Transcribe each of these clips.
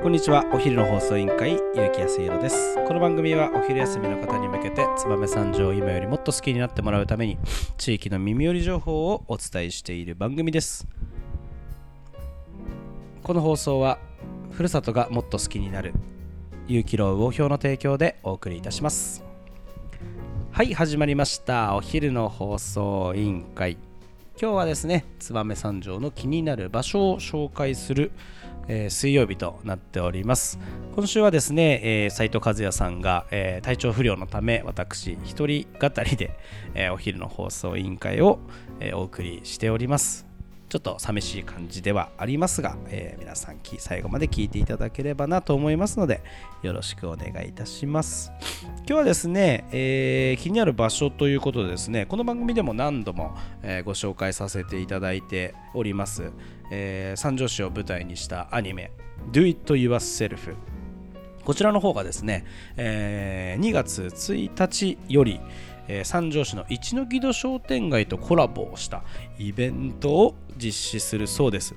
こんにちは。お昼の放送委員会結城康弘です。この番組はお昼休みの方に向けて燕三条を今よりもっと好きになってもらうために地域の耳寄り情報をお伝えしている番組です。この放送はふるさとがもっと好きになる有機楼魚評の提供でお送りいたします。はい始まりました。お昼の放送委員会。今日はですね燕三条の気になる場所を紹介するえー、水曜日となっております。今週はですね、えー、斉藤和也さんが、えー、体調不良のため私一人語りで、えー、お昼の放送委員会を、えー、お送りしております。ちょっと寂しい感じではありますが、えー、皆さん最後まで聞いていただければなと思いますのでよろしくお願いいたします。今日はですね、えー、気になる場所ということでですねこの番組でも何度も、えー、ご紹介させていただいております、えー、三条市を舞台にしたアニメ Do It Yourself こちらの方がですね、えー、2月1日より、えー、三条市の一ノ木戸商店街とコラボをしたイベントを実施するそうです。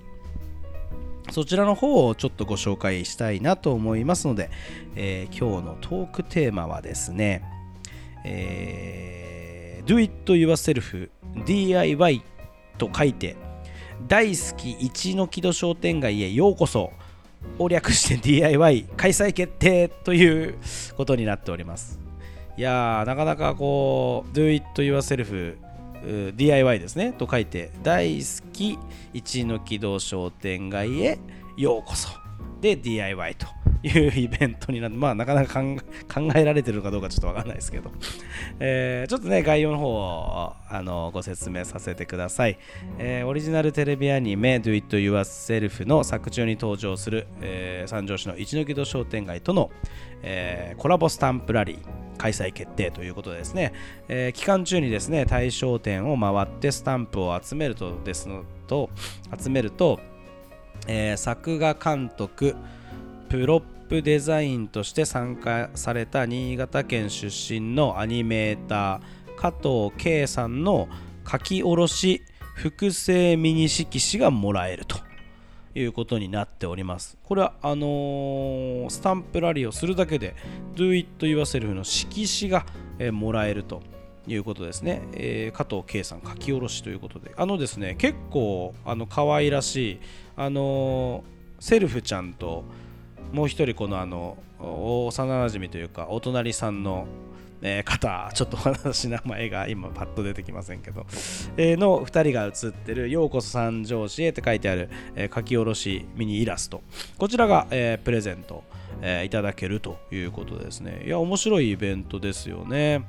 そちらの方をちょっとご紹介したいなと思いますので、えー、今日のトークテーマはですね、えー、Do It Yourself DIY と書いて大好き一の木戸商店街へようこそを略して DIY 開催決定ということになっております。いやなかなかこう Do it yourself DIY ですねと書いて大好き一の木戸商店街へようこそ。で DIY というイベントになって、まあ、なかなか考えられてるのかどうかちょっとわかんないですけど、えー、ちょっとね、概要の方をあのご説明させてください、えー、オリジナルテレビアニメ Do It Yourself の作中に登場する、えー、三条市の一ノ木戸商店街との、えー、コラボスタンプラリー。開催決定ということでですね、えー、期間中にですね対象店を回ってスタンプを集めるとですのと集めると、えー、作画監督プロップデザインとして参加された新潟県出身のアニメーター加藤圭さんの書き下ろし複製ミニ色紙がもらえると。いうことになっております。これはあのー、スタンプラリーをするだけで Do It Yourself の色紙が、えー、もらえるということですね、えー、加藤圭さん書き下ろしということであのですね結構あの可愛らしいあのセルフちゃんともう一人このあの幼なじみというかお隣さんの、えー、方ちょっと私名前が今パッと出てきませんけど、えー、の2人が写ってる「ようこそ三条市へ」って書いてある、えー、書き下ろしミニイラスト。こちらが、えー、プレゼント、えー、いただけるということですね。いや面白いイベントですよね。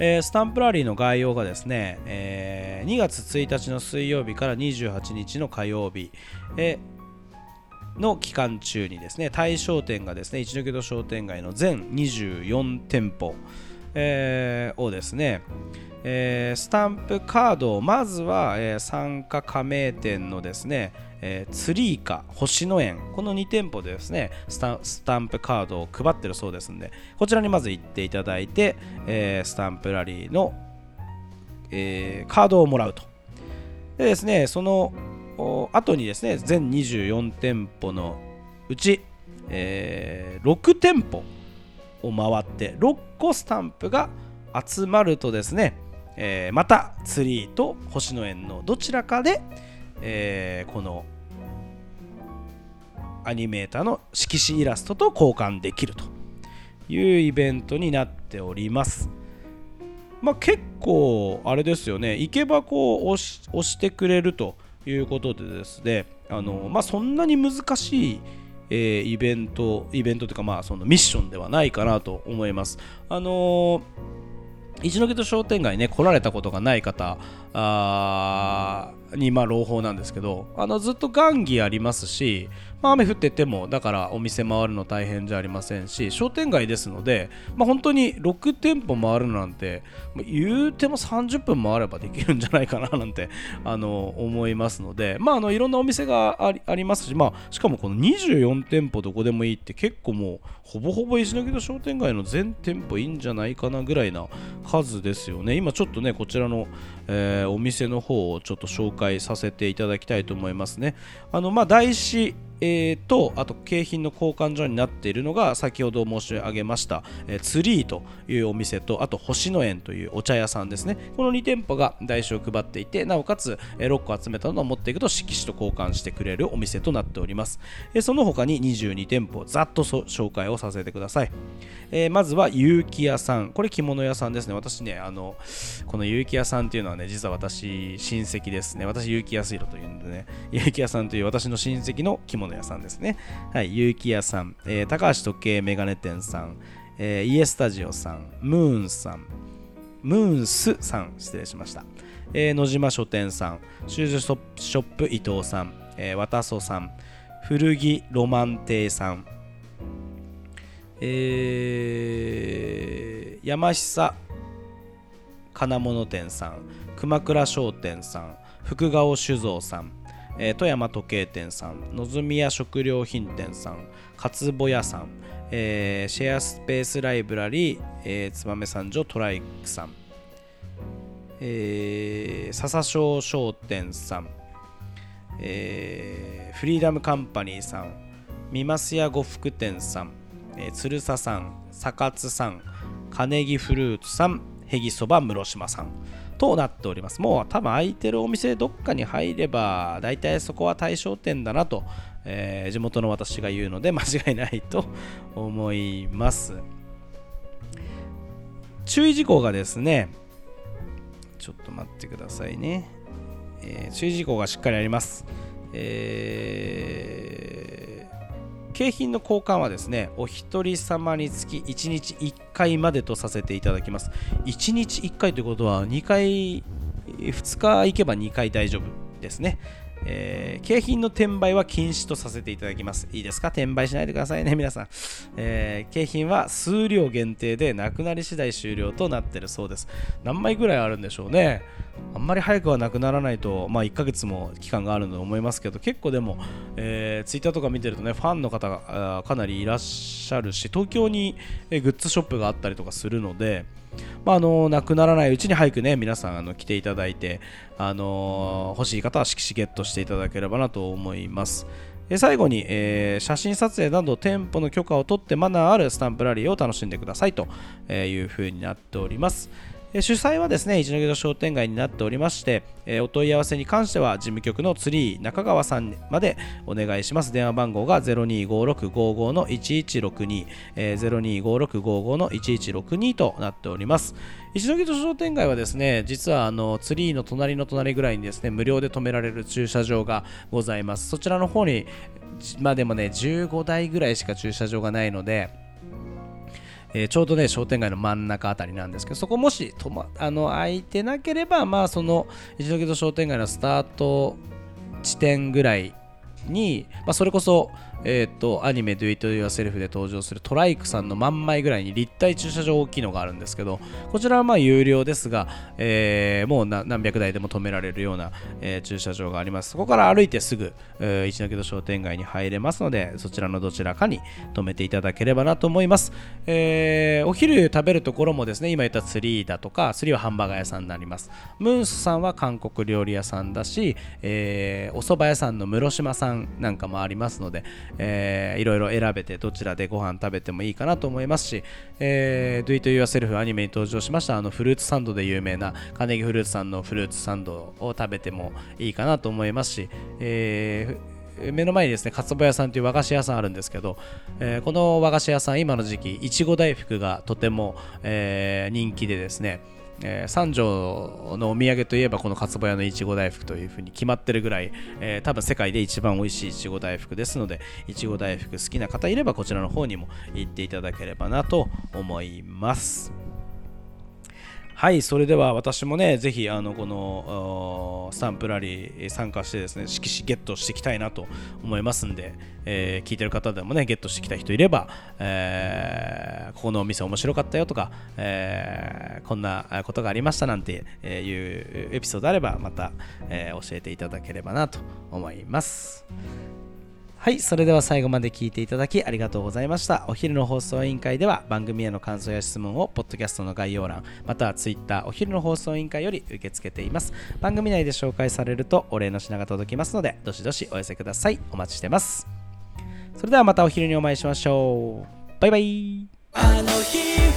えー、スタンプラリーの概要がですね、えー、2月1日の水曜日から28日の火曜日、えの期間中にですね対象店がですね一ノ木戸商店街の全24店舗、えー、をですね、えー、スタンプカードをまずは、えー、参加加盟店のですね、えー、ツリーか星野園この2店舗でですねスタンプカードを配ってるそうですんでこちらにまず行っていただいて、えー、スタンプラリーの、えー、カードをもらうと。でですねその後にですね全24店舗のうち、えー、6店舗を回って6個スタンプが集まるとですね、えー、またツリーと星野園のどちらかで、えー、このアニメーターの色紙イラストと交換できるというイベントになっております。まあ、結構あれですよね行けばこう押し押してくれるということでですねあの、まあ、そんなに難しいえー、イベント、イベントというか、まあ、そのミッションではないかなと思います。あのー、一ノ木戸商店街ね、来られたことがない方あに、まあ、朗報なんですけど、あのずっと雁木ありますし、まあ、雨降っててもだからお店回るの大変じゃありませんし商店街ですので、まあ、本当に6店舗回るなんて言うても30分回ればできるんじゃないかななんて あの思いますので、まあ、あのいろんなお店がありありますし、まあ、しかもこの24店舗どこでもいいって結構もうほぼほぼ石垣の商店街の全店舗いいんじゃないかなぐらいな数ですよね。今ちょっとねこちらの、えー、お店の方をちょっと紹介させていただきたいと思いますね。あのまあ大師えー、とあと景品の交換所になっているのが先ほど申し上げました、えー、ツリーというお店とあと星野園というお茶屋さんですね。この2店舗が台紙を配っていてなおかつ、えー、6個集めたのを持っていくと色紙と交換してくれるお店となっております、えー、その他に22店舗ざっと紹介をさせてください、えー、まずは結城屋さん。これ着物屋さんですね。私ねあのこの結城屋さんっていうのはね実は私親戚ですね。私結城康弘というんでね。結城屋さんという私の親戚の着物屋さんですね。はい結城屋さん、えー、高橋時計メガネ店さん、えー、イエスタジオさんムーンさんムーンスさん失礼しました、えー、野島書店さんシューズショップ伊藤さん、えー、渡曽さん古着ロマン亭さんえー、山久金物店さん熊倉商店さん福顔酒造さん、えー、富山時計店さんのぞみ屋食料品店さんかつぼ屋さん、えー、シェアスペースライブラリー、えー、燕三条トライクさん、えー、笹商商店さん、えー、フリーダムカンパニーさん三増屋呉服店さん、えー、鶴佐さん坂津さん金木フルーツさんへぎそば室島さん。となっております。もう多分空いてるお店どっかに入れば、大体そこは対象店だなと、えー、地元の私が言うので間違いないと思います。注意事項がですね、ちょっと待ってくださいね。えー、注意事項がしっかりあります。えー景品の交換はですねお一人様につき1日1回までとさせていただきます。1日1回ということは2回2日行けば2回大丈夫ですね。えー、景品の転売は禁止とさせていただきます。いいですか？転売しないでくださいね、皆さん。えー、景品は数量限定でなくなり次第終了となってるそうです。何枚ぐらいあるんでしょうね。あんまり早くはなくならないと、まあ、1ヶ月も期間があると思いますけど、結構でも、えー、ツイッターとか見てるとね、ファンの方がかなりいらっしゃるし、東京にグッズショップがあったりとかするので、まあ、あのなくならないうちに早くね皆さんあの来ていただいて、あの欲しい方は色紙ゲットしていただければなと思います。最後に、えー、写真撮影など店舗の許可を取ってマナーあるスタンプラリーを楽しんでくださいというふうになっております。主催はですね一ノ戸商店街になっておりまして、お問い合わせに関しては事務局のツリー中川さんまでお願いします。電話番号が025655の1162、えー、025655の1162となっております。一ノ戸商店街はですね実はあのツリーの隣の隣ぐらいにですね無料で止められる駐車場がございます。そちらの方にまあでもね15台ぐらいしか駐車場がないのでえー、ちょうどね商店街の真ん中あたりなんですけどそこもしと、ま、あの空いてなければまあその一度商店街のスタート地点ぐらいに、まあ、それこそえっ、と、アニメ Do It Yourself で登場するトライクさんの真ん前ぐらいに立体駐車場大きいのがあるんですけど、こちらはまあ有料ですが、えー、もう何百台でも止められるような、えー、駐車場があります。そこから歩いてすぐ、えー、一ノ戸商店街に入れますので、そちらのどちらかに止めていただければなと思います。えー、お昼食べるところもですね、今言ったツリーだとか、ツリーはハンバーガー屋さんになります。ムースさんは韓国料理屋さんだし、えー、お蕎麦屋さんの室島さんなんかもありますので、えー、いろいろ選べてどちらでご飯食べてもいいかなと思いますし、えー、Do It Yourself アニメに登場しましたあのフルーツサンドで有名な金木フルーツさんのフルーツサンドを食べてもいいかなと思いますし、えー、目の前にですね、かつぼ屋さんという和菓子屋さんあるんですけど、えー、この和菓子屋さん、今の時期、いちご大福がとても、えー、人気でですね、えー、三条のお土産といえばこのかつぼ屋のいちご大福というふうに決まってるぐらい、えー、多分世界で一番美味しいいちご大福ですのでいちご大福好きな方いればこちらの方にも行っていただければなと思います。はい、それでは私もね、ぜひあのこのスタンプラリー参加してですね、色紙ゲットしていきたいなと思いますんで、えー、聞いてる方でもね、ゲットしてきた人いれば、えー、ここのお店面白かったよとか、えー、こんなことがありましたなんていうエピソードあれば、また、え教えていただければなと思います。はい、それでは最後まで聞いていただきありがとうございました。お昼の放送委員会では番組への感想や質問をポッドキャストの概要欄、または Twitter お昼の放送委員会より受け付けています。番組内で紹介されるとお礼の品が届きますので、どしどしお寄せください。お待ちしてます。それではまたお昼にお会いしましょうバイバイあの日